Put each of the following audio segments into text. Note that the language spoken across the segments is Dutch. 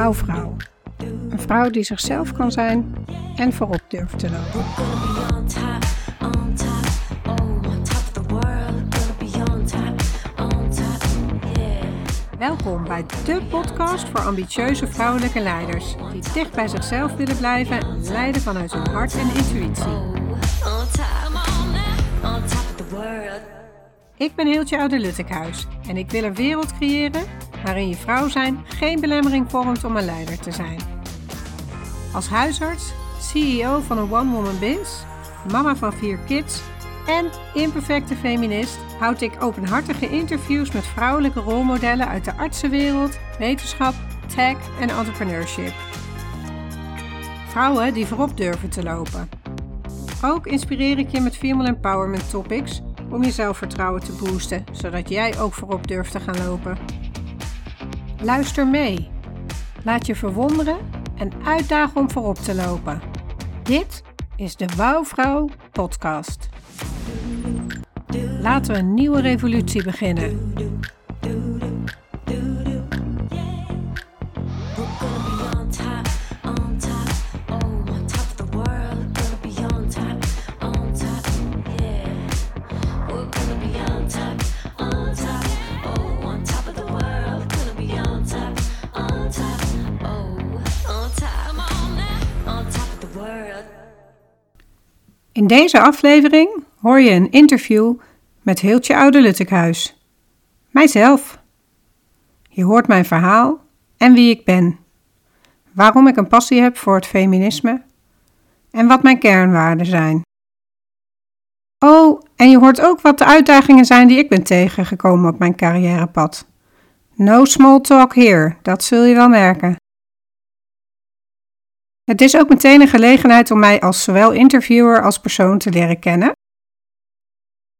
Een vrouw die zichzelf kan zijn en voorop durft te lopen. Welkom bij de podcast voor ambitieuze vrouwelijke leiders die dicht bij zichzelf willen blijven en leiden vanuit hun hart en intuïtie. Ik ben Heeltje Oude Luttekhuis en ik wil een wereld creëren waarin je vrouw zijn geen belemmering vormt om een leider te zijn. Als huisarts, CEO van een one-woman biz, mama van vier kids en imperfecte feminist houd ik openhartige interviews met vrouwelijke rolmodellen uit de artsenwereld, wetenschap, tech en entrepreneurship. Vrouwen die voorop durven te lopen. Ook inspireer ik je met female empowerment topics om je zelfvertrouwen te boosten, zodat jij ook voorop durft te gaan lopen. Luister mee. Laat je verwonderen en uitdagen om voorop te lopen. Dit is de Wouwvrouw podcast. Laten we een nieuwe revolutie beginnen. In deze aflevering hoor je een interview met Heeltje Oude Luttekhuis. Mijzelf. Je hoort mijn verhaal en wie ik ben. Waarom ik een passie heb voor het feminisme. En wat mijn kernwaarden zijn. Oh, en je hoort ook wat de uitdagingen zijn die ik ben tegengekomen op mijn carrièrepad. No small talk here, dat zul je wel merken. Het is ook meteen een gelegenheid om mij als zowel interviewer als persoon te leren kennen.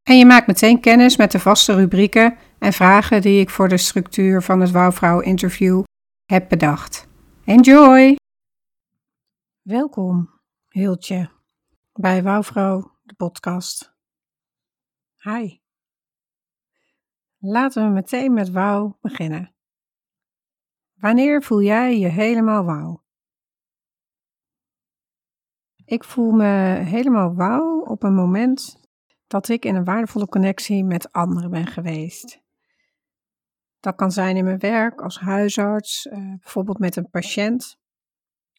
En je maakt meteen kennis met de vaste rubrieken en vragen die ik voor de structuur van het Wouwvrouw interview heb bedacht. Enjoy! Welkom, Hiltje, bij Wouwvrouw, de podcast. Hi. Laten we meteen met wauw beginnen. Wanneer voel jij je helemaal wauw? Ik voel me helemaal wauw op een moment dat ik in een waardevolle connectie met anderen ben geweest. Dat kan zijn in mijn werk als huisarts, eh, bijvoorbeeld met een patiënt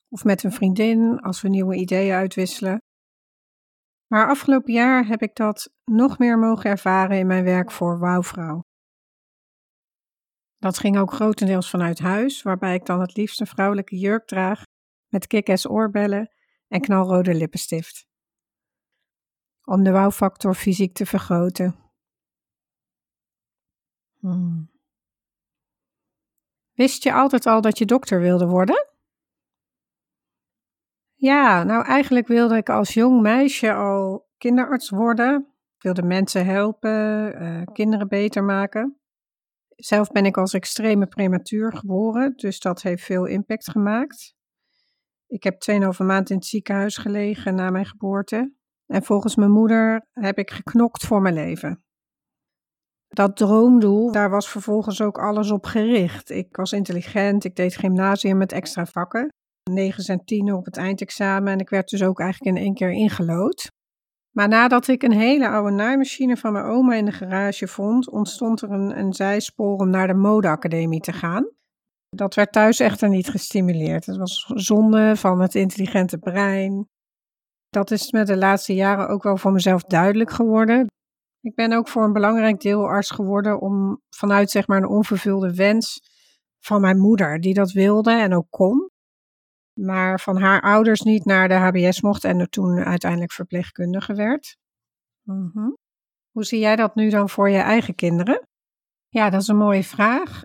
of met een vriendin als we nieuwe ideeën uitwisselen. Maar afgelopen jaar heb ik dat nog meer mogen ervaren in mijn werk voor Wouwvrouw. Dat ging ook grotendeels vanuit huis, waarbij ik dan het liefst een vrouwelijke jurk draag met kick oorbellen en knalrode lippenstift. Om de wouwfactor fysiek te vergroten. Hmm. Wist je altijd al dat je dokter wilde worden? Ja, nou eigenlijk wilde ik als jong meisje al kinderarts worden. Ik wilde mensen helpen, uh, kinderen beter maken. Zelf ben ik als extreme prematuur geboren, dus dat heeft veel impact gemaakt. Ik heb 2,5 maand in het ziekenhuis gelegen na mijn geboorte. En volgens mijn moeder heb ik geknokt voor mijn leven. Dat droomdoel, daar was vervolgens ook alles op gericht. Ik was intelligent, ik deed gymnasium met extra vakken. 9 en 10 op het eindexamen en ik werd dus ook eigenlijk in één keer ingelood. Maar nadat ik een hele oude naaimachine van mijn oma in de garage vond, ontstond er een, een zijspoor om naar de modeacademie te gaan. Dat werd thuis echter niet gestimuleerd. Het was zonde van het intelligente brein. Dat is me de laatste jaren ook wel voor mezelf duidelijk geworden. Ik ben ook voor een belangrijk deel arts geworden om vanuit zeg maar een onvervulde wens van mijn moeder, die dat wilde en ook kon, maar van haar ouders niet naar de HBS mocht en er toen uiteindelijk verpleegkundige werd. Mhm. Hoe zie jij dat nu dan voor je eigen kinderen? Ja, dat is een mooie vraag.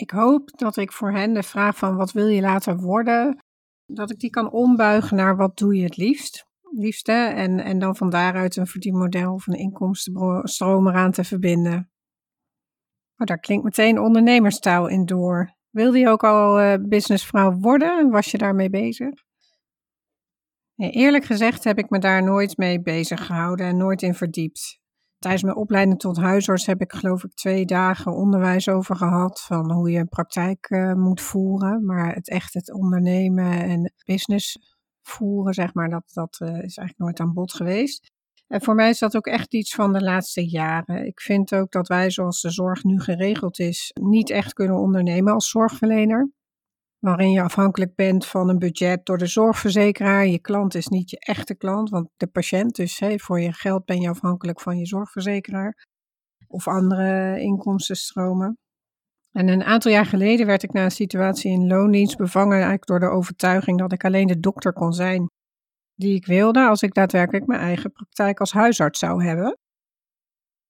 Ik hoop dat ik voor hen de vraag van wat wil je later worden, dat ik die kan ombuigen naar wat doe je het liefst, liefste, en, en dan van daaruit een verdienmodel of een inkomstenstroom eraan te verbinden. Oh, daar klinkt meteen ondernemerstaal in door. Wilde je ook al uh, businessvrouw worden? Was je daarmee bezig? Eerlijk gezegd heb ik me daar nooit mee bezig gehouden en nooit in verdiept. Tijdens mijn opleiding tot huisarts heb ik geloof ik twee dagen onderwijs over gehad van hoe je een praktijk uh, moet voeren. Maar het echt het ondernemen en business voeren, zeg maar, dat, dat uh, is eigenlijk nooit aan bod geweest. En voor mij is dat ook echt iets van de laatste jaren. Ik vind ook dat wij, zoals de zorg nu geregeld is, niet echt kunnen ondernemen als zorgverlener. Waarin je afhankelijk bent van een budget door de zorgverzekeraar. Je klant is niet je echte klant, want de patiënt, dus hey, voor je geld ben je afhankelijk van je zorgverzekeraar of andere inkomstenstromen. En een aantal jaar geleden werd ik na een situatie in loondienst bevangen eigenlijk door de overtuiging dat ik alleen de dokter kon zijn die ik wilde als ik daadwerkelijk mijn eigen praktijk als huisarts zou hebben.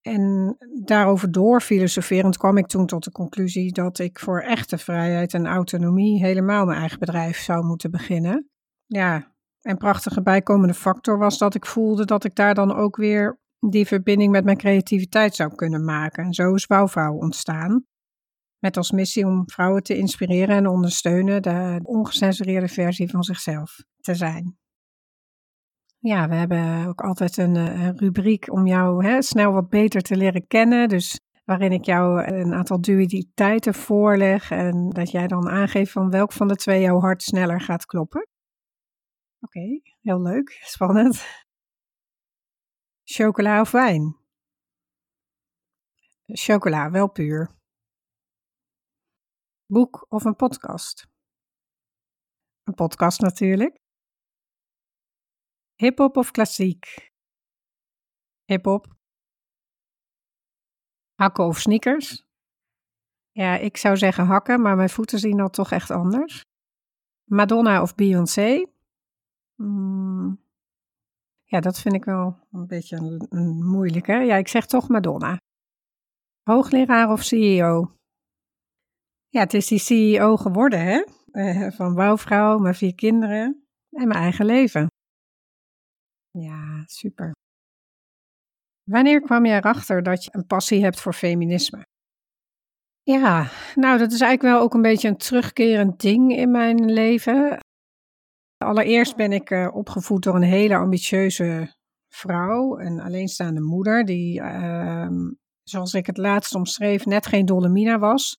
En daarover door filosoferend kwam ik toen tot de conclusie dat ik voor echte vrijheid en autonomie helemaal mijn eigen bedrijf zou moeten beginnen. Ja, en prachtige bijkomende factor was dat ik voelde dat ik daar dan ook weer die verbinding met mijn creativiteit zou kunnen maken. En zo is Bouwvrouw ontstaan. Met als missie om vrouwen te inspireren en ondersteunen de ongecensureerde versie van zichzelf te zijn. Ja, we hebben ook altijd een, eh, een rubriek om jou hè, snel wat beter te leren kennen. Dus waarin ik jou een aantal dualiteiten voorleg en dat jij dan aangeeft van welk van de twee jouw hart sneller gaat kloppen. Oké, heel leuk, spannend. Chocola of wijn? Chocola, wel puur. Boek of een podcast? Een podcast natuurlijk. Hip-hop of klassiek? Hip-hop. Hakken of sneakers? Ja, ik zou zeggen hakken, maar mijn voeten zien dan toch echt anders. Madonna of Beyoncé? Hmm. Ja, dat vind ik wel een beetje een, een moeilijke. Ja, ik zeg toch Madonna. Hoogleraar of CEO? Ja, het is die CEO geworden, hè? Uh, van bouwvrouw, mijn vier kinderen en mijn eigen leven. Ja, super. Wanneer kwam je erachter dat je een passie hebt voor feminisme? Ja, nou, dat is eigenlijk wel ook een beetje een terugkerend ding in mijn leven. Allereerst ben ik uh, opgevoed door een hele ambitieuze vrouw, een alleenstaande moeder, die, uh, zoals ik het laatst omschreef, net geen Dolomina was,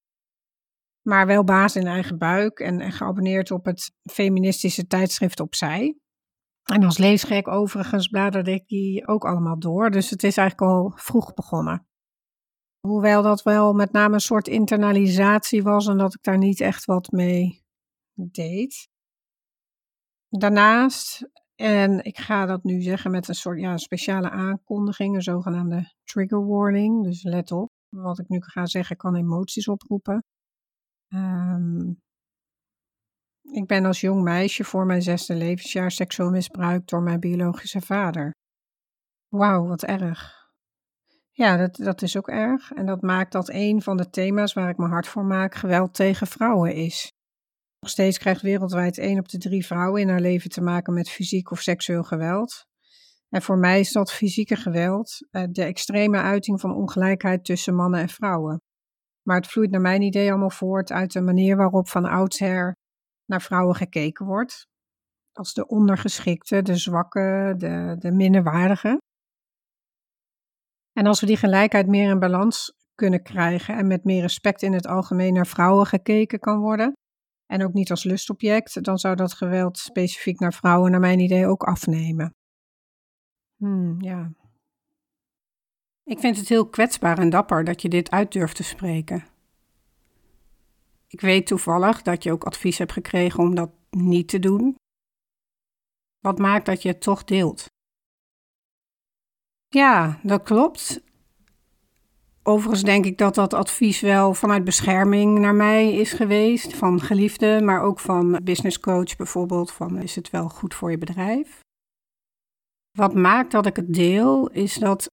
maar wel baas in eigen buik en, en geabonneerd op het feministische tijdschrift Opzij. En als leesgek overigens bladerde ik die ook allemaal door. Dus het is eigenlijk al vroeg begonnen. Hoewel dat wel met name een soort internalisatie was en dat ik daar niet echt wat mee deed. Daarnaast, en ik ga dat nu zeggen met een soort ja, speciale aankondiging, een zogenaamde trigger warning. Dus let op, wat ik nu ga zeggen kan emoties oproepen. Um, ik ben als jong meisje voor mijn zesde levensjaar seksueel misbruikt door mijn biologische vader. Wauw, wat erg. Ja, dat, dat is ook erg. En dat maakt dat een van de thema's waar ik me hard voor maak geweld tegen vrouwen is. Nog steeds krijgt wereldwijd één op de drie vrouwen in haar leven te maken met fysiek of seksueel geweld. En voor mij is dat fysieke geweld eh, de extreme uiting van ongelijkheid tussen mannen en vrouwen. Maar het vloeit naar mijn idee allemaal voort uit de manier waarop van oudsher naar vrouwen gekeken wordt. Als de ondergeschikte, de zwakke, de, de minderwaardige. En als we die gelijkheid meer in balans kunnen krijgen en met meer respect in het algemeen naar vrouwen gekeken kan worden, en ook niet als lustobject, dan zou dat geweld specifiek naar vrouwen, naar mijn idee, ook afnemen. Hmm, ja. Ik vind het heel kwetsbaar en dapper dat je dit uit durft te spreken. Ik weet toevallig dat je ook advies hebt gekregen om dat niet te doen. Wat maakt dat je het toch deelt? Ja, dat klopt. Overigens denk ik dat dat advies wel vanuit bescherming naar mij is geweest, van geliefde, maar ook van business coach bijvoorbeeld, van is het wel goed voor je bedrijf? Wat maakt dat ik het deel, is dat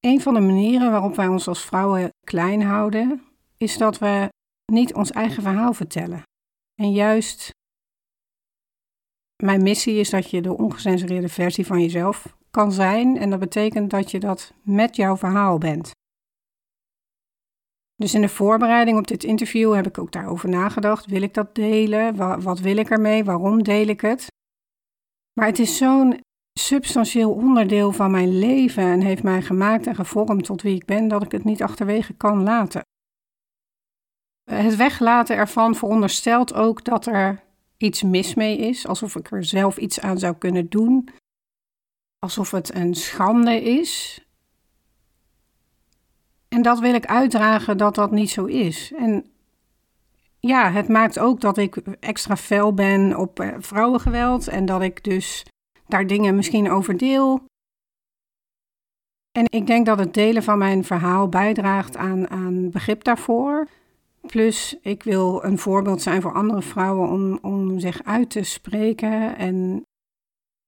een van de manieren waarop wij ons als vrouwen klein houden, is dat we niet ons eigen verhaal vertellen. En juist mijn missie is dat je de ongecensureerde versie van jezelf kan zijn. En dat betekent dat je dat met jouw verhaal bent. Dus in de voorbereiding op dit interview heb ik ook daarover nagedacht. Wil ik dat delen? Wat wil ik ermee? Waarom deel ik het? Maar het is zo'n substantieel onderdeel van mijn leven en heeft mij gemaakt en gevormd tot wie ik ben, dat ik het niet achterwege kan laten. Het weglaten ervan veronderstelt ook dat er iets mis mee is, alsof ik er zelf iets aan zou kunnen doen, alsof het een schande is. En dat wil ik uitdragen dat dat niet zo is. En ja, het maakt ook dat ik extra fel ben op eh, vrouwengeweld en dat ik dus daar dingen misschien over deel. En ik denk dat het delen van mijn verhaal bijdraagt aan, aan begrip daarvoor. Plus, ik wil een voorbeeld zijn voor andere vrouwen om, om zich uit te spreken en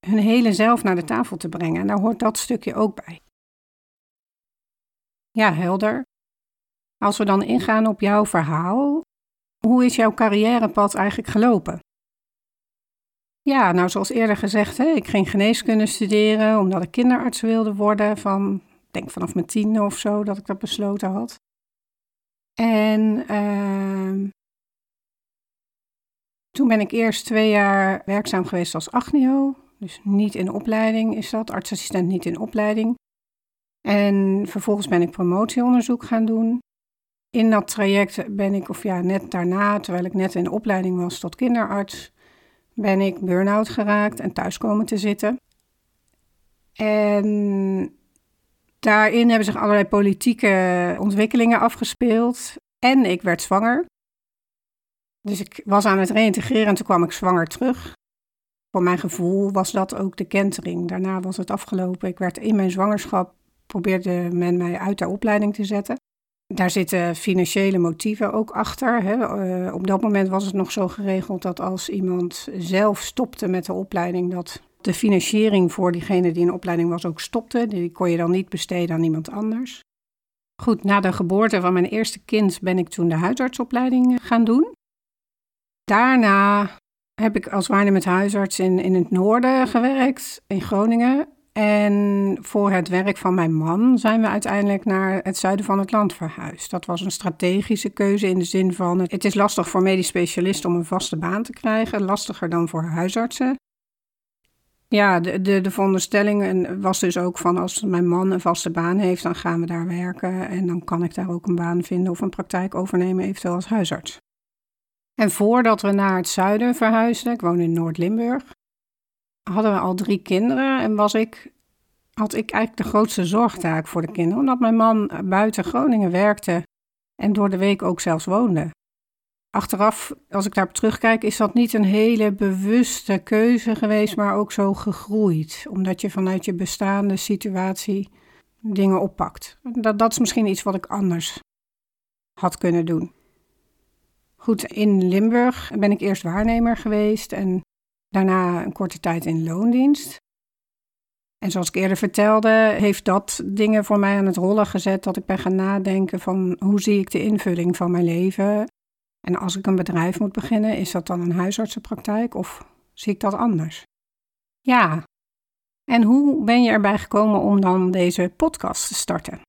hun hele zelf naar de tafel te brengen. En daar hoort dat stukje ook bij. Ja, helder. Als we dan ingaan op jouw verhaal, hoe is jouw carrièrepad eigenlijk gelopen? Ja, nou zoals eerder gezegd, hè, ik ging geneeskunde studeren omdat ik kinderarts wilde worden. Van, denk vanaf mijn tiende of zo dat ik dat besloten had. En uh, toen ben ik eerst twee jaar werkzaam geweest als agnio. Dus niet in opleiding is dat, artsassistent niet in opleiding. En vervolgens ben ik promotieonderzoek gaan doen. In dat traject ben ik, of ja, net daarna, terwijl ik net in opleiding was tot kinderarts, ben ik burn-out geraakt en thuis komen te zitten. En daarin hebben zich allerlei politieke ontwikkelingen afgespeeld. En ik werd zwanger. Dus ik was aan het reïntegreren en toen kwam ik zwanger terug. Voor mijn gevoel was dat ook de kentering. Daarna was het afgelopen. Ik werd in mijn zwangerschap, probeerde men mij uit de opleiding te zetten. Daar zitten financiële motieven ook achter. Hè. Uh, op dat moment was het nog zo geregeld dat als iemand zelf stopte met de opleiding, dat de financiering voor diegene die de opleiding was ook stopte. Die kon je dan niet besteden aan iemand anders. Goed, na de geboorte van mijn eerste kind ben ik toen de huisartsopleiding gaan doen. Daarna heb ik als waarnemend huisarts in, in het noorden gewerkt, in Groningen. En voor het werk van mijn man zijn we uiteindelijk naar het zuiden van het land verhuisd. Dat was een strategische keuze in de zin van: het is lastig voor medisch specialisten om een vaste baan te krijgen, lastiger dan voor huisartsen. Ja, de, de, de veronderstelling was dus ook van als mijn man een vaste baan heeft, dan gaan we daar werken en dan kan ik daar ook een baan vinden of een praktijk overnemen, eventueel als huisarts. En voordat we naar het zuiden verhuisden, ik woon in Noord-Limburg, hadden we al drie kinderen en was ik, had ik eigenlijk de grootste zorgtaak voor de kinderen, omdat mijn man buiten Groningen werkte en door de week ook zelfs woonde. Achteraf, als ik daarop terugkijk, is dat niet een hele bewuste keuze geweest, maar ook zo gegroeid, omdat je vanuit je bestaande situatie dingen oppakt. Dat, dat is misschien iets wat ik anders had kunnen doen. Goed, in Limburg ben ik eerst waarnemer geweest en daarna een korte tijd in loondienst. En zoals ik eerder vertelde, heeft dat dingen voor mij aan het rollen gezet dat ik ben gaan nadenken van hoe zie ik de invulling van mijn leven. En als ik een bedrijf moet beginnen, is dat dan een huisartsenpraktijk of zie ik dat anders? Ja. En hoe ben je erbij gekomen om dan deze podcast te starten?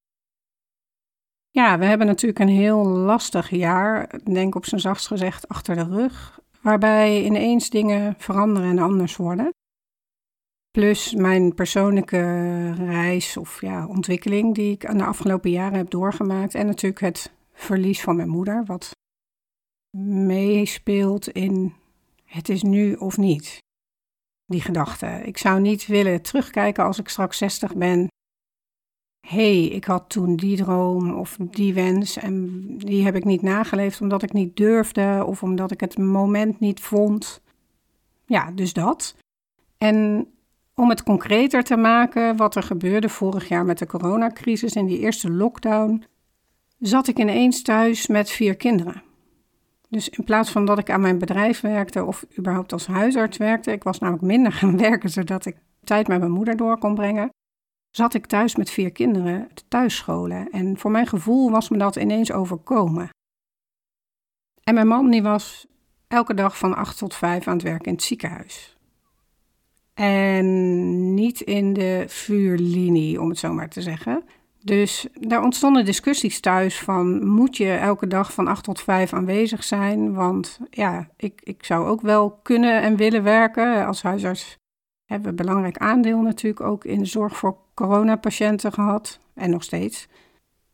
Ja, we hebben natuurlijk een heel lastig jaar, denk op zijn zachtst gezegd, achter de rug waarbij ineens dingen veranderen en anders worden. Plus mijn persoonlijke reis of ja, ontwikkeling die ik aan de afgelopen jaren heb doorgemaakt. En natuurlijk het verlies van mijn moeder, wat meespeelt in het is nu of niet. Die gedachte. Ik zou niet willen terugkijken als ik straks 60 ben hey, ik had toen die droom of die wens en die heb ik niet nageleefd omdat ik niet durfde of omdat ik het moment niet vond. Ja, dus dat. En om het concreter te maken, wat er gebeurde vorig jaar met de coronacrisis en die eerste lockdown, zat ik ineens thuis met vier kinderen. Dus in plaats van dat ik aan mijn bedrijf werkte of überhaupt als huisarts werkte, ik was namelijk minder gaan werken zodat ik tijd met mijn moeder door kon brengen, zat ik thuis met vier kinderen te thuisscholen. En voor mijn gevoel was me dat ineens overkomen. En mijn man die was elke dag van 8 tot 5 aan het werk in het ziekenhuis. En niet in de vuurlinie, om het zo maar te zeggen. Dus daar ontstonden discussies thuis van moet je elke dag van 8 tot 5 aanwezig zijn? Want ja, ik, ik zou ook wel kunnen en willen werken als huisarts hebben een belangrijk aandeel natuurlijk ook in de zorg voor coronapatiënten gehad en nog steeds.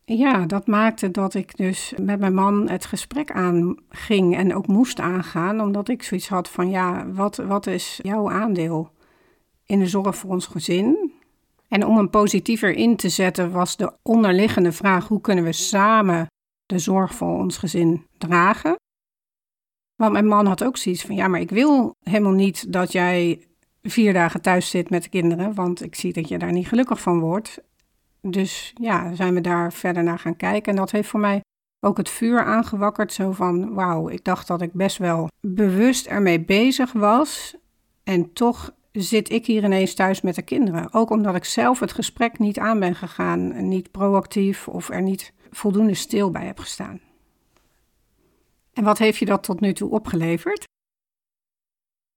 Ja, dat maakte dat ik dus met mijn man het gesprek aanging en ook moest aangaan, omdat ik zoiets had van ja, wat, wat is jouw aandeel in de zorg voor ons gezin? En om hem positiever in te zetten was de onderliggende vraag hoe kunnen we samen de zorg voor ons gezin dragen? Want mijn man had ook zoiets van ja, maar ik wil helemaal niet dat jij vier dagen thuis zit met de kinderen, want ik zie dat je daar niet gelukkig van wordt. Dus ja, zijn we daar verder naar gaan kijken. En dat heeft voor mij ook het vuur aangewakkerd. Zo van, wauw, ik dacht dat ik best wel bewust ermee bezig was. En toch zit ik hier ineens thuis met de kinderen. Ook omdat ik zelf het gesprek niet aan ben gegaan. Niet proactief of er niet voldoende stil bij heb gestaan. En wat heeft je dat tot nu toe opgeleverd?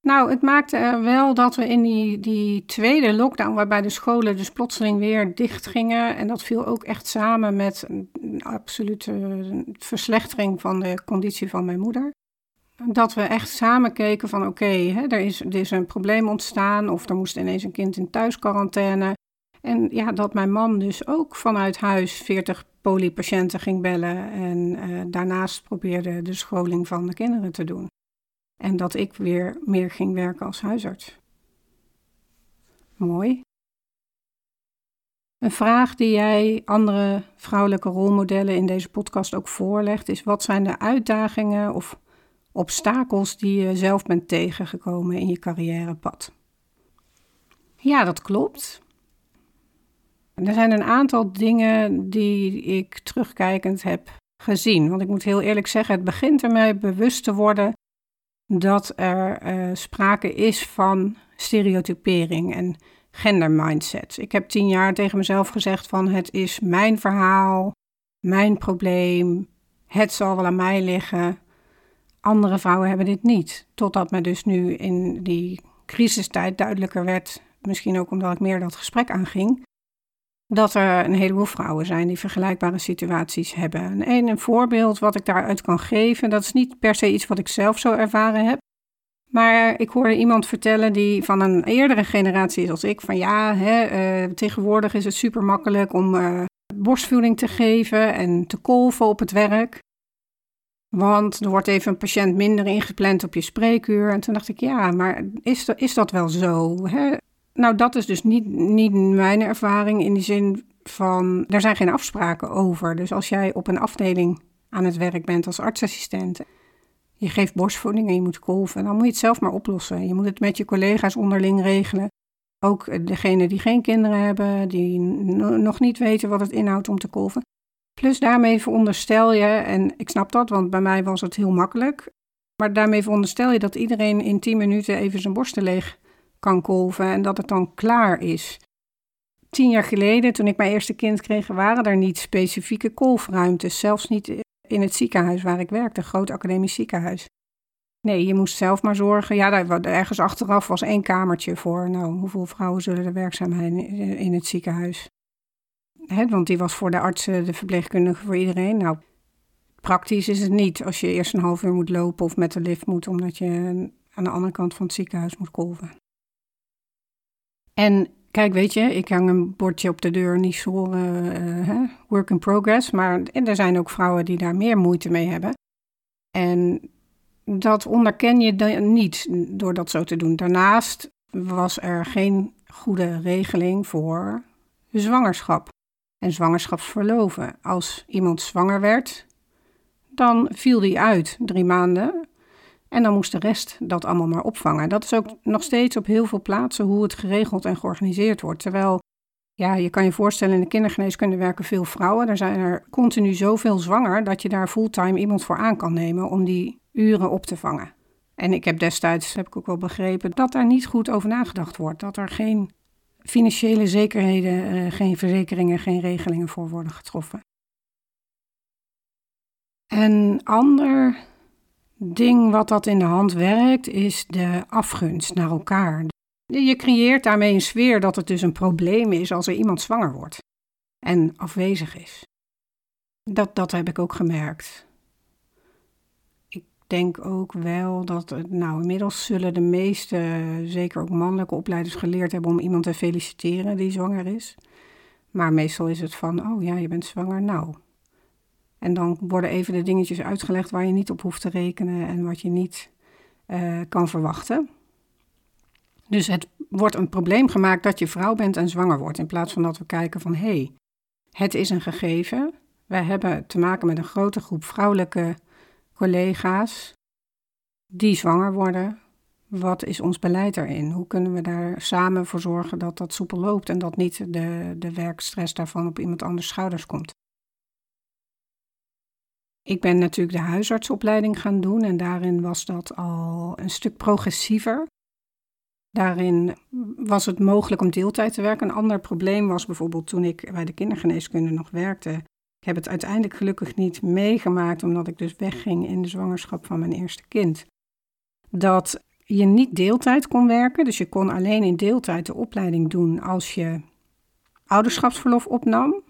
Nou, het maakte wel dat we in die, die tweede lockdown, waarbij de scholen dus plotseling weer dicht gingen. En dat viel ook echt samen met een absolute verslechtering van de conditie van mijn moeder. Dat we echt samen keken van oké, er, is, er is een probleem ontstaan of er moest ineens een kind in thuisquarantaine. En ja, dat mijn man dus ook vanuit huis 40 polypatiënten ging bellen en uh, daarnaast probeerde de scholing van de kinderen te doen. En dat ik weer meer ging werken als huisarts. Mooi. Een vraag die jij andere vrouwelijke rolmodellen in deze podcast ook voorlegt, is wat zijn de uitdagingen of obstakels die je zelf bent tegengekomen in je carrièrepad? Ja, dat klopt. Er zijn een aantal dingen die ik terugkijkend heb gezien. Want ik moet heel eerlijk zeggen, het begint ermee bewust te worden dat er uh, sprake is van stereotypering en gendermindset. Ik heb tien jaar tegen mezelf gezegd van het is mijn verhaal, mijn probleem, het zal wel aan mij liggen. Andere vrouwen hebben dit niet. Totdat me dus nu in die crisistijd duidelijker werd, misschien ook omdat ik meer dat gesprek aanging, dat er een heleboel vrouwen zijn die vergelijkbare situaties hebben. En een voorbeeld wat ik daaruit kan geven, dat is niet per se iets wat ik zelf zo ervaren heb. Maar ik hoorde iemand vertellen die van een eerdere generatie is als ik, van ja, hè, uh, tegenwoordig is het super makkelijk om uh, borstvoeding te geven en te kolven op het werk. Want er wordt even een patiënt minder ingepland op je spreekuur. En toen dacht ik, ja, maar is dat, is dat wel zo? Hè? Nou, dat is dus niet, niet mijn ervaring in die zin van, er zijn geen afspraken over. Dus als jij op een afdeling aan het werk bent als artsassistent, je geeft borstvoeding en je moet kolven, dan moet je het zelf maar oplossen. Je moet het met je collega's onderling regelen. Ook degene die geen kinderen hebben, die nog niet weten wat het inhoudt om te kolven. Plus daarmee veronderstel je, en ik snap dat, want bij mij was het heel makkelijk, maar daarmee veronderstel je dat iedereen in 10 minuten even zijn borsten leeg kan kolven en dat het dan klaar is. Tien jaar geleden, toen ik mijn eerste kind kreeg, waren er niet specifieke kolfruimtes. Zelfs niet in het ziekenhuis waar ik werkte, een groot academisch ziekenhuis. Nee, je moest zelf maar zorgen. Ja, daar, ergens achteraf was één kamertje voor. Nou, hoeveel vrouwen zullen er werkzaam zijn in het ziekenhuis? He, want die was voor de artsen, de verpleegkundigen, voor iedereen. Nou, praktisch is het niet als je eerst een half uur moet lopen of met de lift moet, omdat je aan de andere kant van het ziekenhuis moet kolven. En kijk, weet je, ik hang een bordje op de deur, niet zo uh, work in progress. Maar er zijn ook vrouwen die daar meer moeite mee hebben. En dat onderken je niet door dat zo te doen. Daarnaast was er geen goede regeling voor zwangerschap en zwangerschapsverloven. Als iemand zwanger werd, dan viel die uit drie maanden en dan moest de rest dat allemaal maar opvangen. Dat is ook nog steeds op heel veel plaatsen hoe het geregeld en georganiseerd wordt. Terwijl, ja, je kan je voorstellen, in de kindergeneeskunde werken veel vrouwen. Er zijn er continu zoveel zwanger dat je daar fulltime iemand voor aan kan nemen om die uren op te vangen. En ik heb destijds, heb ik ook wel begrepen, dat daar niet goed over nagedacht wordt. Dat er geen financiële zekerheden, eh, geen verzekeringen, geen regelingen voor worden getroffen. Een ander ding wat dat in de hand werkt, is de afgunst naar elkaar. Je creëert daarmee een sfeer dat het dus een probleem is als er iemand zwanger wordt en afwezig is. Dat, dat heb ik ook gemerkt. Denk ook wel dat, nou, inmiddels zullen de meeste, zeker ook mannelijke opleiders, geleerd hebben om iemand te feliciteren die zwanger is. Maar meestal is het van, oh ja, je bent zwanger, nou. En dan worden even de dingetjes uitgelegd waar je niet op hoeft te rekenen en wat je niet eh, kan verwachten. Dus het wordt een probleem gemaakt dat je vrouw bent en zwanger wordt, in plaats van dat we kijken van, hé, hey, het is een gegeven. Wij hebben te maken met een grote groep vrouwelijke collega's die zwanger worden. Wat is ons beleid daarin? Hoe kunnen we daar samen voor zorgen dat dat soepel loopt en dat niet de, de werkstress daarvan op iemand anders schouders komt? Ik ben natuurlijk de huisartsopleiding gaan doen en daarin was dat al een stuk progressiever. Daarin was het mogelijk om deeltijd te werken. Een ander probleem was bijvoorbeeld toen ik bij de kindergeneeskunde nog werkte. Ik heb het uiteindelijk gelukkig niet meegemaakt, omdat ik dus wegging in de zwangerschap van mijn eerste kind. Dat je niet deeltijd kon werken, dus je kon alleen in deeltijd de opleiding doen als je ouderschapsverlof opnam.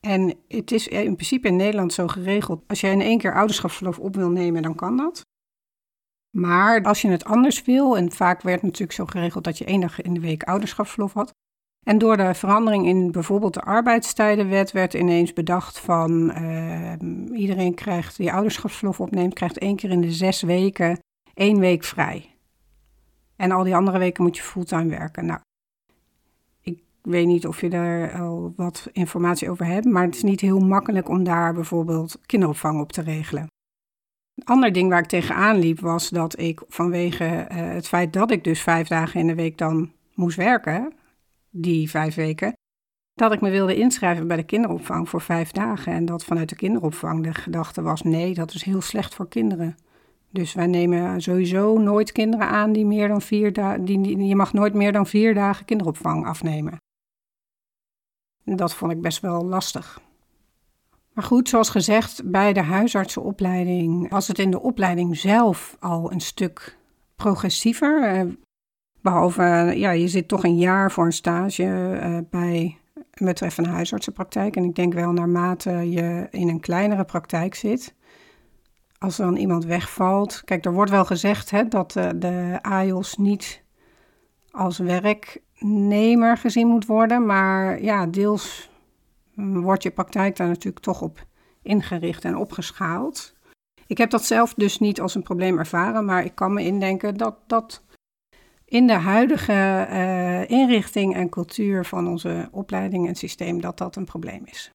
En het is in principe in Nederland zo geregeld, als jij in één keer ouderschapsverlof op wil nemen, dan kan dat. Maar als je het anders wil, en vaak werd natuurlijk zo geregeld dat je één dag in de week ouderschapsverlof had. En door de verandering in bijvoorbeeld de arbeidstijdenwet werd ineens bedacht van uh, iedereen krijgt die ouderschapsverlof opneemt, krijgt één keer in de zes weken één week vrij. En al die andere weken moet je fulltime werken. Nou, ik weet niet of je daar al wat informatie over hebt, maar het is niet heel makkelijk om daar bijvoorbeeld kinderopvang op te regelen. Een ander ding waar ik tegenaan liep was dat ik vanwege uh, het feit dat ik dus vijf dagen in de week dan moest werken, die vijf weken, dat ik me wilde inschrijven bij de kinderopvang voor vijf dagen. En dat vanuit de kinderopvang de gedachte was: nee, dat is heel slecht voor kinderen. Dus wij nemen sowieso nooit kinderen aan die meer dan vier dagen. Je mag nooit meer dan vier dagen kinderopvang afnemen. Dat vond ik best wel lastig. Maar goed, zoals gezegd, bij de huisartsenopleiding was het in de opleiding zelf al een stuk progressiever. Behalve, ja, je zit toch een jaar voor een stage uh, bij een betreffende huisartsenpraktijk. En ik denk wel naarmate je in een kleinere praktijk zit, als dan iemand wegvalt. Kijk, er wordt wel gezegd hè, dat de, de AIOS niet als werknemer gezien moet worden. Maar ja, deels wordt je praktijk daar natuurlijk toch op ingericht en opgeschaald. Ik heb dat zelf dus niet als een probleem ervaren, maar ik kan me indenken dat dat in de huidige uh, inrichting en cultuur van onze opleiding en systeem dat dat een probleem is.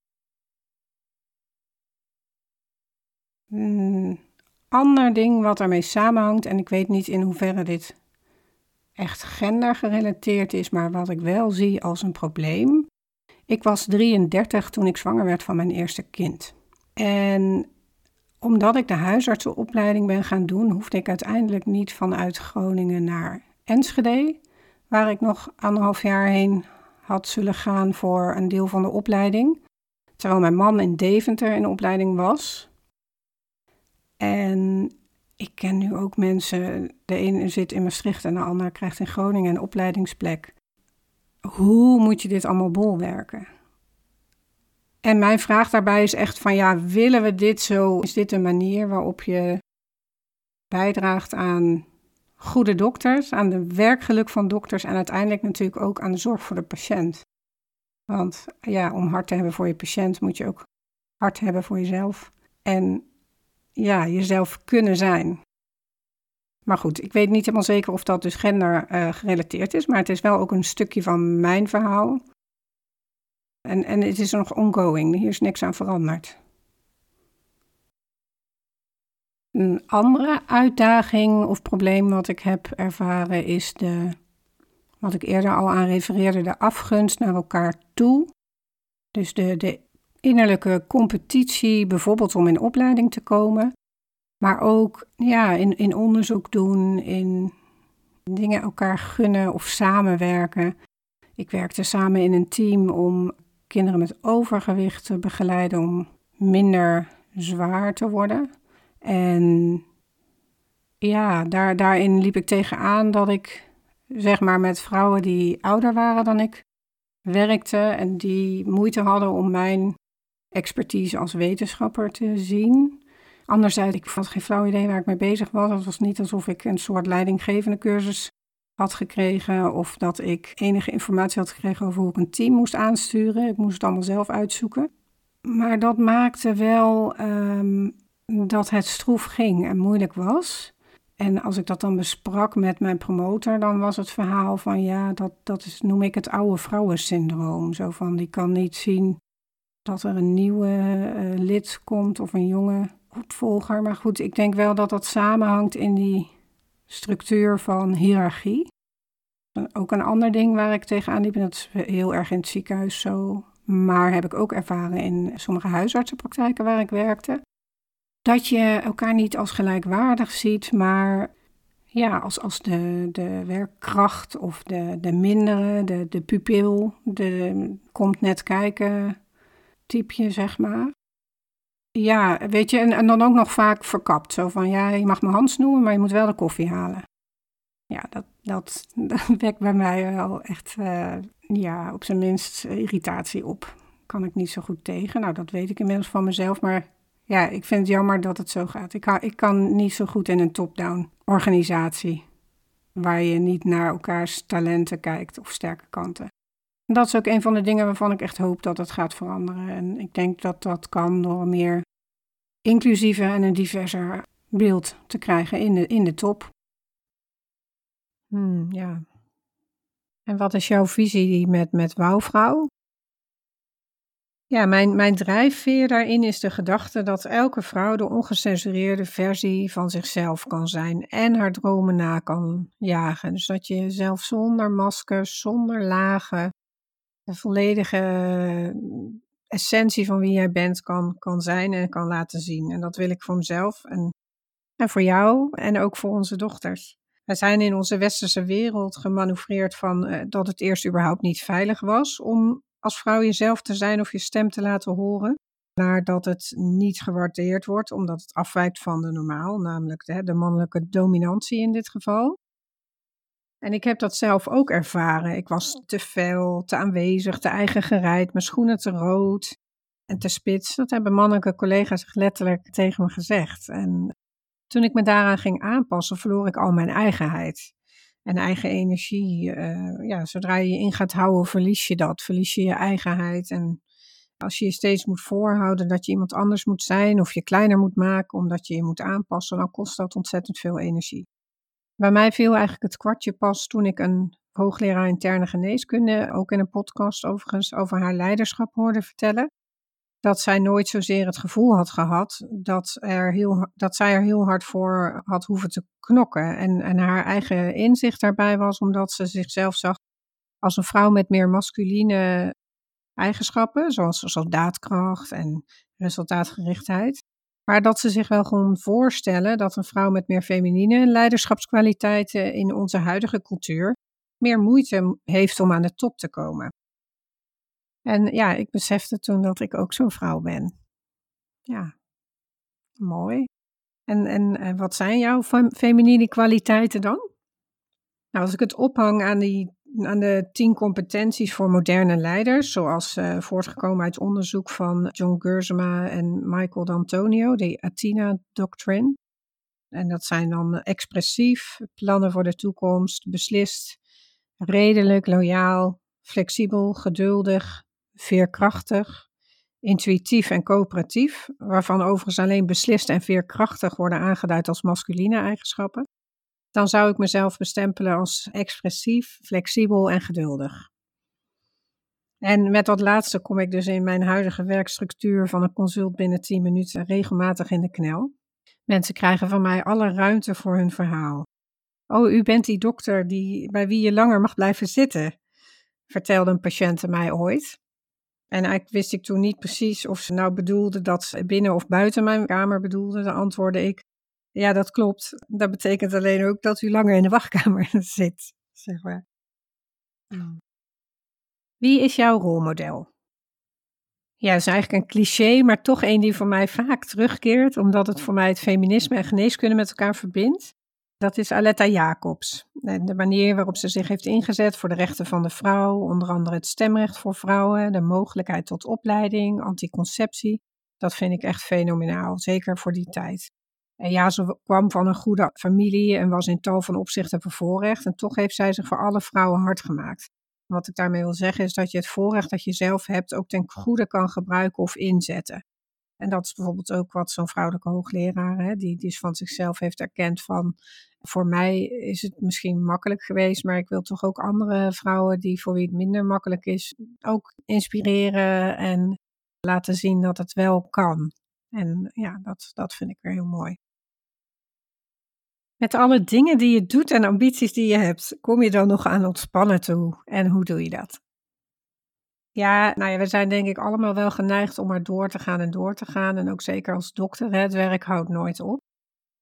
Een ander ding wat ermee samenhangt, en ik weet niet in hoeverre dit echt gendergerelateerd is, maar wat ik wel zie als een probleem. Ik was 33 toen ik zwanger werd van mijn eerste kind. En omdat ik de huisartsenopleiding ben gaan doen, hoefde ik uiteindelijk niet vanuit Groningen naar Enschede, waar ik nog anderhalf jaar heen had zullen gaan voor een deel van de opleiding. Terwijl mijn man in Deventer in de opleiding was. En ik ken nu ook mensen, de ene zit in Maastricht en de ander krijgt in Groningen een opleidingsplek. Hoe moet je dit allemaal bolwerken? En mijn vraag daarbij is echt van ja, willen we dit zo? Is dit een manier waarop je bijdraagt aan goede dokters, aan de werkgeluk van dokters en uiteindelijk natuurlijk ook aan de zorg voor de patiënt? Want ja, om hart te hebben voor je patiënt moet je ook hart hebben voor jezelf. En ja, jezelf kunnen zijn. Maar goed, ik weet niet helemaal zeker of dat dus gender uh, gerelateerd is, maar het is wel ook een stukje van mijn verhaal. En, en het is nog ongoing, hier is niks aan veranderd. Een andere uitdaging of probleem wat ik heb ervaren is de, wat ik eerder al aan refereerde, de afgunst naar elkaar toe. Dus de, de innerlijke competitie, bijvoorbeeld om in opleiding te komen, maar ook ja, in, in onderzoek doen, in dingen elkaar gunnen of samenwerken. Ik werkte samen in een team om kinderen met overgewicht te begeleiden om minder zwaar te worden. En ja, daar, daarin liep ik tegenaan dat ik zeg maar met vrouwen die ouder waren dan ik werkte en die moeite hadden om mijn expertise als wetenschapper te zien. Anderzijds, ik had geen flauw idee waar ik mee bezig was. Het was niet alsof ik een soort leidinggevende cursus had gekregen of dat ik enige informatie had gekregen over hoe ik een team moest aansturen. Ik moest het allemaal zelf uitzoeken. Maar dat maakte wel ehm, dat het stroef ging en moeilijk was. En als ik dat dan besprak met mijn promotor, dan was het verhaal van ja, dat, dat is, noem ik het oude vrouwensyndroom. Zo van die kan niet zien dat er een nieuwe uh, lid komt of een jonge opvolger. Maar goed, ik denk wel dat dat samenhangt in die structuur van hiërarchie. Ook een ander ding waar ik tegenaan liep, dat is heel erg in het ziekenhuis zo, maar heb ik ook ervaren in sommige huisartsenpraktijken waar ik werkte. Dat je elkaar niet als gelijkwaardig ziet, maar ja, als, als de, de werkkracht of de, de mindere, de, de pupil, de komt net kijken typeje, zeg maar. Ja, weet je, en, en dan ook nog vaak verkapt. Zo van, ja, je mag mijn hand snoemen, maar je moet wel de koffie halen. Ja, dat, dat, dat wekt bij mij wel echt, uh, ja, op zijn minst irritatie op. Kan ik niet zo goed tegen. Nou, dat weet ik inmiddels van mezelf, maar ja, ik vind het jammer dat het zo gaat. Ik kan, ik kan niet zo goed in een top-down organisatie, waar je niet naar elkaars talenten kijkt of sterke kanten. En dat is ook een van de dingen waarvan ik echt hoop dat het gaat veranderen. En ik denk dat dat kan door een meer inclusiever en een diverser beeld te krijgen in de, in de top. Hmm, ja. En wat is jouw visie met, met Wouwvrouw? Ja, mijn, mijn drijfveer daarin is de gedachte dat elke vrouw de ongecensureerde versie van zichzelf kan zijn en haar dromen na kan jagen. Dus dat je jezelf zonder maskers, zonder lagen, de volledige essentie van wie jij bent kan, kan zijn en kan laten zien. En dat wil ik voor mezelf en, en voor jou en ook voor onze dochters. Wij zijn in onze westerse wereld gemanoeuvreerd van uh, dat het eerst überhaupt niet veilig was om als vrouw jezelf te zijn of je stem te laten horen. Naar dat het niet gewaardeerd wordt omdat het afwijkt van de normaal, namelijk de, de mannelijke dominantie in dit geval. En ik heb dat zelf ook ervaren. Ik was te fel, te aanwezig, te eigen gereid, mijn schoenen te rood en te spits. Dat hebben mannelijke collega's letterlijk tegen me gezegd. En toen ik me daaraan ging aanpassen, verloor ik al mijn eigenheid en eigen energie. Uh, ja, zodra je je in gaat houden, verlies je dat. Verlies je je eigenheid. En als je je steeds moet voorhouden dat je iemand anders moet zijn of je kleiner moet maken omdat je je moet aanpassen, dan kost dat ontzettend veel energie. Bij mij viel eigenlijk het kwartje pas toen ik een hoogleraar interne geneeskunde, ook in een podcast overigens, over haar leiderschap hoorde vertellen. Dat zij nooit zozeer het gevoel had gehad dat, er heel, dat zij er heel hard voor had hoeven te knokken. En, en haar eigen inzicht daarbij was omdat ze zichzelf zag als een vrouw met meer masculine eigenschappen, zoals, daadkracht en resultaatgerichtheid. Maar dat ze zich wel gewoon voorstellen dat een vrouw met meer feminine leiderschapskwaliteiten in onze huidige cultuur meer moeite heeft om aan de top te komen. En ja, ik besefte toen dat ik ook zo'n vrouw ben. Ja, mooi. En, en, en wat zijn jouw feminine kwaliteiten dan? Nou, als ik het ophang aan die aan de tien competenties voor moderne leiders, zoals uh, voortgekomen uit onderzoek van John Gersema en Michael D'Antonio, de Athena Doctrine. En dat zijn dan expressief, plannen voor de toekomst, beslist, redelijk, loyaal, flexibel, geduldig, veerkrachtig, intuïtief en coöperatief, waarvan overigens alleen beslist en veerkrachtig worden aangeduid als masculine eigenschappen dan zou ik mezelf bestempelen als expressief, flexibel en geduldig. En met dat laatste kom ik dus in mijn huidige werkstructuur van een consult binnen 10 minuten regelmatig in de knel. Mensen krijgen van mij alle ruimte voor hun verhaal. Oh, u bent die dokter die, bij wie je langer mag blijven zitten, vertelde een patiënt mij ooit. En eigenlijk wist ik toen niet precies of ze nou bedoelde dat ze binnen of buiten mijn kamer bedoelde. Dan antwoordde ik, ja, dat klopt. Dat betekent alleen ook dat u langer in de wachtkamer zit, zeg maar. Hmm. Wie is jouw rolmodel? Ja, dat is eigenlijk een cliché, maar toch een die voor mij vaak terugkeert, omdat het voor mij het feminisme en geneeskunde met elkaar verbindt. Dat is Aletta Jacobs. En de manier waarop ze zich heeft ingezet voor de rechten van de vrouw, onder andere het stemrecht voor vrouwen, de mogelijkheid tot opleiding, anticonceptie, Dat vind ik echt fenomenaal, zeker voor die tijd. En ja, ze kwam van een goede familie en was in tal van opzichten bevoorrecht. En toch heeft zij zich voor alle vrouwen hard gemaakt. Wat ik daarmee wil zeggen is dat je het voorrecht dat je zelf hebt ook ten goede kan gebruiken of inzetten. En dat is bijvoorbeeld ook wat zo'n vrouwelijke hoogleraar, hè, die dus van zichzelf heeft erkend van, voor mij is het misschien makkelijk geweest, maar ik wil toch ook andere vrouwen die voor wie het minder makkelijk is, ook inspireren en laten zien dat het wel kan. En ja, dat, dat vind ik weer heel mooi. Met alle dingen die je doet en ambities die je hebt, kom je dan nog aan ontspannen toe? En hoe doe je dat? Ja, nou ja, we zijn denk ik allemaal wel geneigd om maar door te gaan en door te gaan. En ook zeker als dokter, het werk houdt nooit op.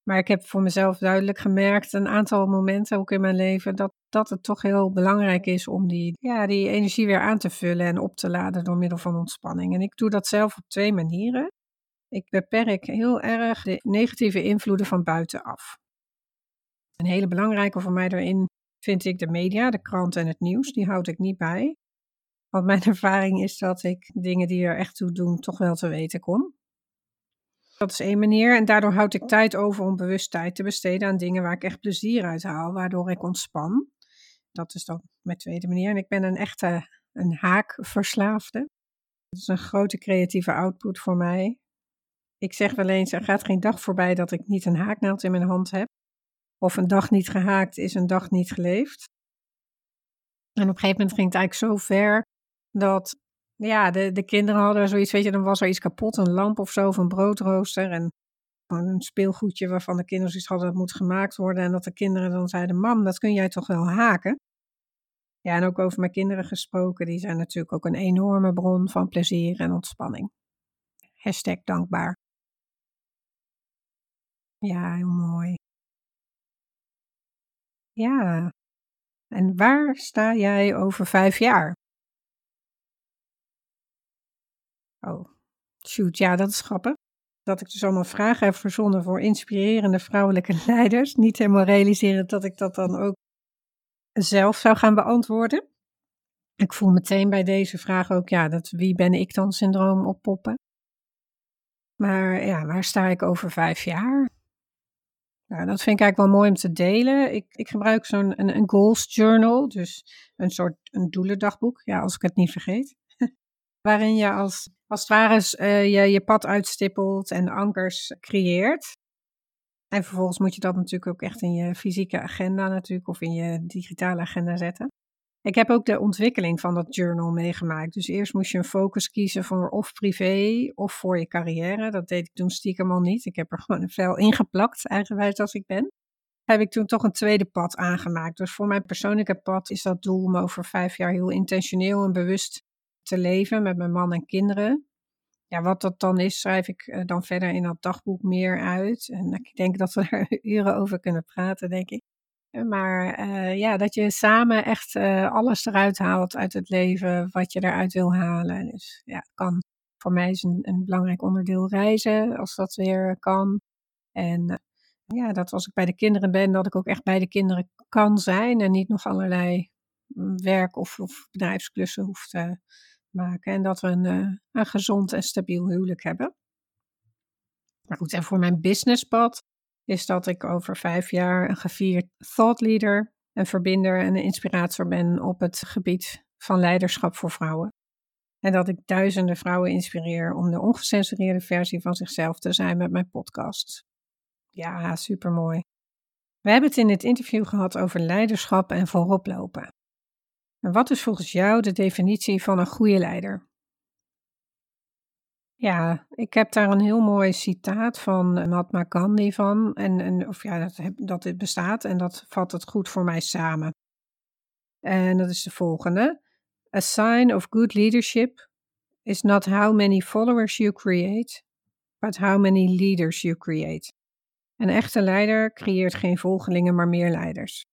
Maar ik heb voor mezelf duidelijk gemerkt, een aantal momenten ook in mijn leven, dat, dat het toch heel belangrijk is om die, ja, die energie weer aan te vullen en op te laden door middel van ontspanning. En ik doe dat zelf op twee manieren. Ik beperk heel erg de negatieve invloeden van buitenaf. Een hele belangrijke voor mij daarin vind ik de media, de krant en het nieuws. Die houd ik niet bij. Want mijn ervaring is dat ik dingen die er echt toe doen, toch wel te weten kom. Dat is één manier. En daardoor houd ik tijd over om bewust tijd te besteden aan dingen waar ik echt plezier uit haal, waardoor ik ontspan. Dat is dan mijn tweede manier. En ik ben een echte een haakverslaafde. Dat is een grote creatieve output voor mij. Ik zeg wel eens, er gaat geen dag voorbij dat ik niet een haaknaald in mijn hand heb. Of een dag niet gehaakt is een dag niet geleefd. En op een gegeven moment ging het eigenlijk zo ver dat ja, de, de kinderen hadden zoiets, weet je, dan was er iets kapot, een lamp of zo, of een broodrooster en een speelgoedje waarvan de kinderen zoiets hadden dat moet gemaakt worden en dat de kinderen dan zeiden, mam, dat kun jij toch wel haken? Ja, en ook over mijn kinderen gesproken, die zijn natuurlijk ook een enorme bron van plezier en ontspanning. Hashtag dankbaar. Ja, heel mooi. Ja. En waar sta jij over vijf jaar? Oh, shoot, ja, dat is grappig. Dat ik dus allemaal vragen heb verzonnen voor inspirerende vrouwelijke leiders. Niet helemaal realiseren dat ik dat dan ook zelf zou gaan beantwoorden. Ik voel meteen bij deze vraag ook, ja, dat wie ben ik dan syndroom oppoppen. Maar ja, waar sta ik over vijf jaar? Nou, dat vind ik eigenlijk wel mooi om te delen. Ik, ik gebruik zo'n een, een, goals journal, dus een soort een doelendagboek, ja, als ik het niet vergeet. Waarin je als, als het ware uh, je, je pad uitstippelt en ankers creëert. En vervolgens moet je dat natuurlijk ook echt in je fysieke agenda natuurlijk, of in je digitale agenda zetten. Ik heb ook de ontwikkeling van dat journal meegemaakt. Dus eerst moest je een focus kiezen voor of privé of voor je carrière. Dat deed ik toen stiekem al niet. Ik heb er gewoon een vel ingeplakt, eigenwijs als ik ben. Heb ik toen toch een tweede pad aangemaakt. Dus voor mijn persoonlijke pad is dat doel om over vijf jaar heel intentioneel en bewust te leven met mijn man en kinderen. Ja, wat dat dan is, schrijf ik eh, dan verder in dat dagboek meer uit. En ik denk dat we er uren over kunnen praten, denk ik. Maar uh, ja, dat je samen echt alles eruit haalt uit het leven wat je eruit wil halen. Dus ja, kan. Voor mij is een, belangrijk onderdeel reizen, als dat weer kan. En ja, dat als ik bij de kinderen ben, dat ik ook echt bij de kinderen kan zijn en niet nog allerlei mm, werk- of, of bedrijfsklussen hoef te maken. En dat we een, een gezond en stabiel huwelijk hebben. Maar goed, en voor mijn businesspad is dat ik over vijf jaar een gevierd thought leader, een verbinder en een inspirator ben op het gebied van leiderschap voor vrouwen. En dat ik duizenden vrouwen inspireer om de ongecensureerde versie van zichzelf te zijn met mijn podcast. Ja, supermooi. We hebben het in dit interview gehad over leiderschap en vooroplopen. En wat is volgens jou de definitie van een goede leider? Ja, ik heb daar een heel mooi citaat van Mahatma Gandhi van. En, en of ja, dat, dat dit bestaat en dat vat het goed voor mij samen. En dat is de volgende. A sign of good leadership is not how many followers you create, but how many leaders you create. Een echte leider creëert geen volgelingen, maar meer leiders.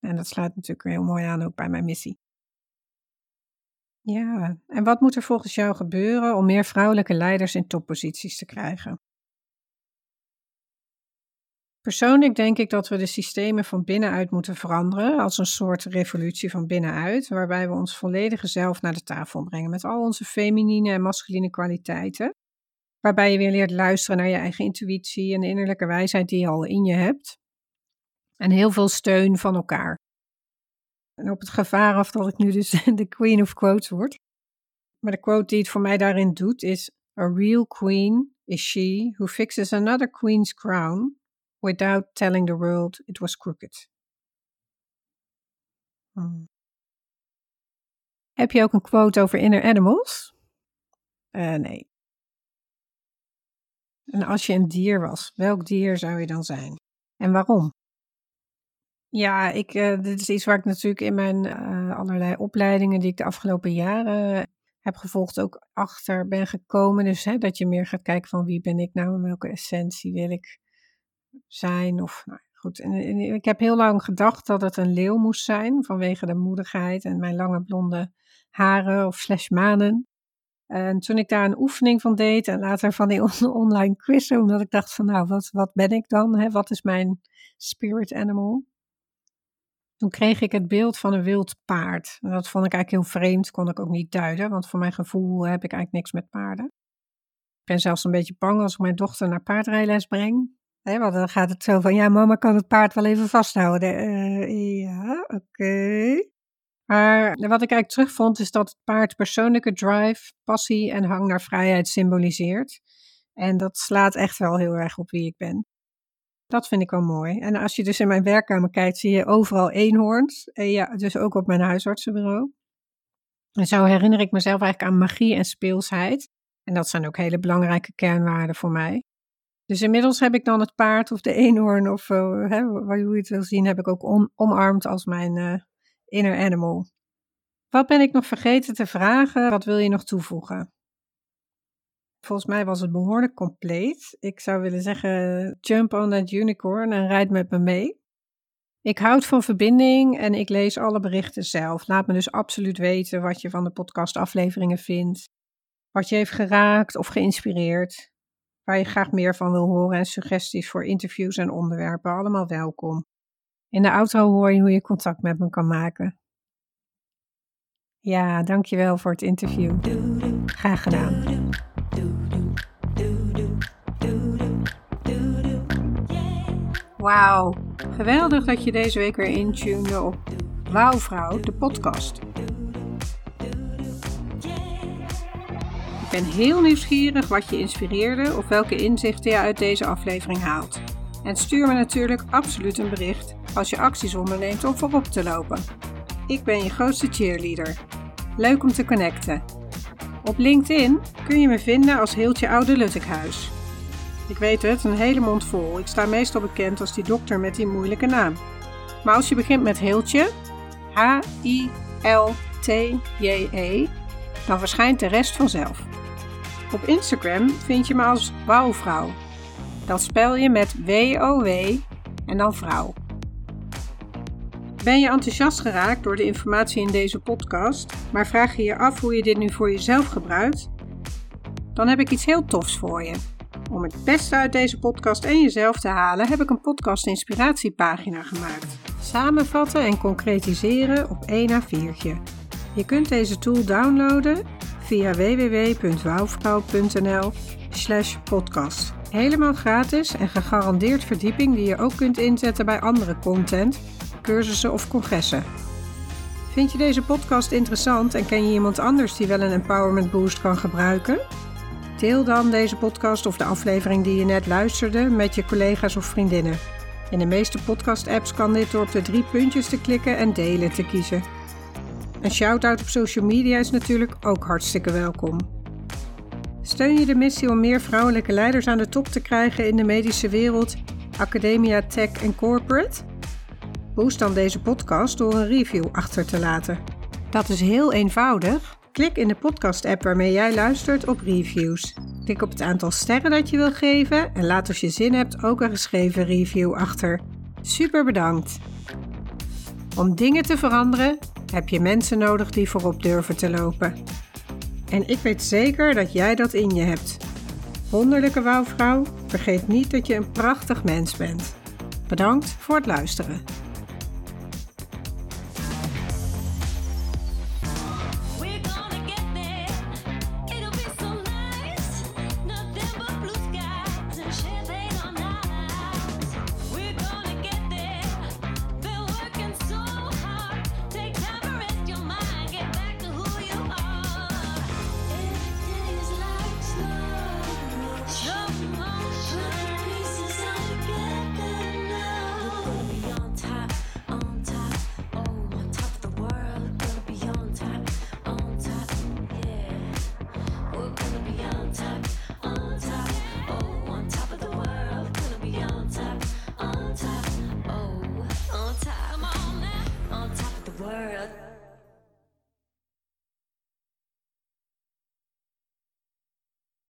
En dat sluit natuurlijk heel mooi aan ook bij mijn missie. Ja, en wat moet er volgens jou gebeuren om meer vrouwelijke leiders in topposities te krijgen? Persoonlijk denk ik dat we de systemen van binnenuit moeten veranderen, als een soort revolutie van binnenuit, waarbij we ons volledige zelf naar de tafel brengen met al onze feminine en masculine kwaliteiten. waarbij je weer leert luisteren naar je eigen intuïtie en de innerlijke wijsheid die je al in je hebt. En heel veel steun van elkaar. En op het gevaar af dat ik nu dus de queen of quotes word. Maar de quote die het voor mij daarin doet is: A real queen is she who fixes another queen's crown without telling the world it was crooked. Hmm. Heb je ook een quote over inner animals? Uh, nee. En als je een dier was, welk dier zou je dan zijn? En waarom? Ja, ik, uh, dit is iets waar ik natuurlijk in mijn uh, allerlei opleidingen die ik de afgelopen jaren heb gevolgd ook achter ben gekomen. Dus hè, dat je meer gaat kijken van wie ben ik nou en welke essentie wil ik zijn. Of, nou, goed. En, ik heb heel lang gedacht dat het een leeuw moest zijn vanwege de moedigheid en mijn lange blonde haren of slash manen. En toen ik daar een oefening van deed en later van die online quiz, omdat ik dacht van nou, wat, wat ben ik dan? Hè? Wat is mijn spirit animal? Toen kreeg ik het beeld van een wild paard. Dat vond ik eigenlijk heel vreemd, kon ik ook niet duiden, want voor mijn gevoel heb ik eigenlijk niks met paarden. Ik ben zelfs een beetje bang als ik mijn dochter naar paardrijles breng. Want dan gaat het zo van, ja mama kan het paard wel even vasthouden. Uh, ja, oké. Maar wat ik eigenlijk terugvond is dat het paard persoonlijke drive, passie en hang naar vrijheid symboliseert. En dat slaat echt wel heel erg op wie ik ben. Dat vind ik wel mooi. En als je dus in mijn werkkamer kijkt, zie je overal eenhoorns. En ja, dus ook op mijn huisartsenbureau. En zo herinner ik mezelf eigenlijk aan magie en speelsheid. En dat zijn ook hele belangrijke kernwaarden voor mij. Dus inmiddels heb ik dan het paard of de eenhoorn of uh, hè, hoe je het wil zien, heb ik ook omarmd als mijn uh, inner animal. Wat ben ik nog vergeten te vragen? Wat wil je nog toevoegen? Volgens mij was het behoorlijk compleet. Ik zou willen zeggen, jump on that unicorn en rijd met me mee. Ik houd van verbinding en ik lees alle berichten zelf. Laat me dus absoluut weten wat je van de podcastafleveringen vindt. Wat je heeft geraakt of geïnspireerd. Waar je graag meer van wil horen en suggesties voor interviews en onderwerpen. Allemaal welkom. In de outro hoor je hoe je contact met me kan maken. Ja, dankjewel voor het interview. Graag gedaan. Wauw, geweldig dat je deze week weer intunede op Wauwvrouw, de podcast. Ik ben heel nieuwsgierig wat je inspireerde of welke inzichten je uit deze aflevering haalt. En stuur me natuurlijk absoluut een bericht als je acties onderneemt om voorop te lopen. Ik ben je grootste cheerleader. Leuk om te connecten. Op LinkedIn kun je me vinden als Heeltje Oude Luttekhuis. Ik weet het, een hele mond vol. Ik sta meestal bekend als die dokter met die moeilijke naam. Maar als je begint met Heeltje, H-I-L-T-J-E, dan verschijnt de rest vanzelf. Op Instagram vind je me als Wouwvrouw. Dat spel je met W-O-W en dan vrouw. Ben je enthousiast geraakt door de informatie in deze podcast, maar vraag je je af hoe je dit nu voor jezelf gebruikt? Dan heb ik iets heel tofs voor je. Om het beste uit deze podcast en jezelf te halen, heb ik een podcast inspiratiepagina gemaakt. Samenvatten en concretiseren op 1 A4'tje. Je kunt deze tool downloaden via www.wouwvrouw.nl slash podcast. Helemaal gratis en gegarandeerd verdieping die je ook kunt inzetten bij andere content, cursussen of congressen. Vind je deze podcast interessant en ken je iemand anders die wel een empowerment boost kan gebruiken? Deel dan deze podcast of de aflevering die je net luisterde met je collega's of vriendinnen. In de meeste podcast-apps kan dit door op de drie puntjes te klikken en delen te kiezen. Een shout-out op social media is natuurlijk ook hartstikke welkom. Steun je de missie om meer vrouwelijke leiders aan de top te krijgen in de medische wereld, academia, tech en corporate? Boost dan deze podcast door een review achter te laten. Dat is heel eenvoudig. Klik in de podcast-app waarmee jij luistert op reviews. Klik op het aantal sterren dat je wil geven en laat als je zin hebt ook een geschreven review achter. Super bedankt! Om dingen te veranderen heb je mensen nodig die voorop durven te lopen. En ik weet zeker dat jij dat in je hebt. Wonderlijke wouwvrouw, vergeet niet dat je een prachtig mens bent. Bedankt voor het luisteren.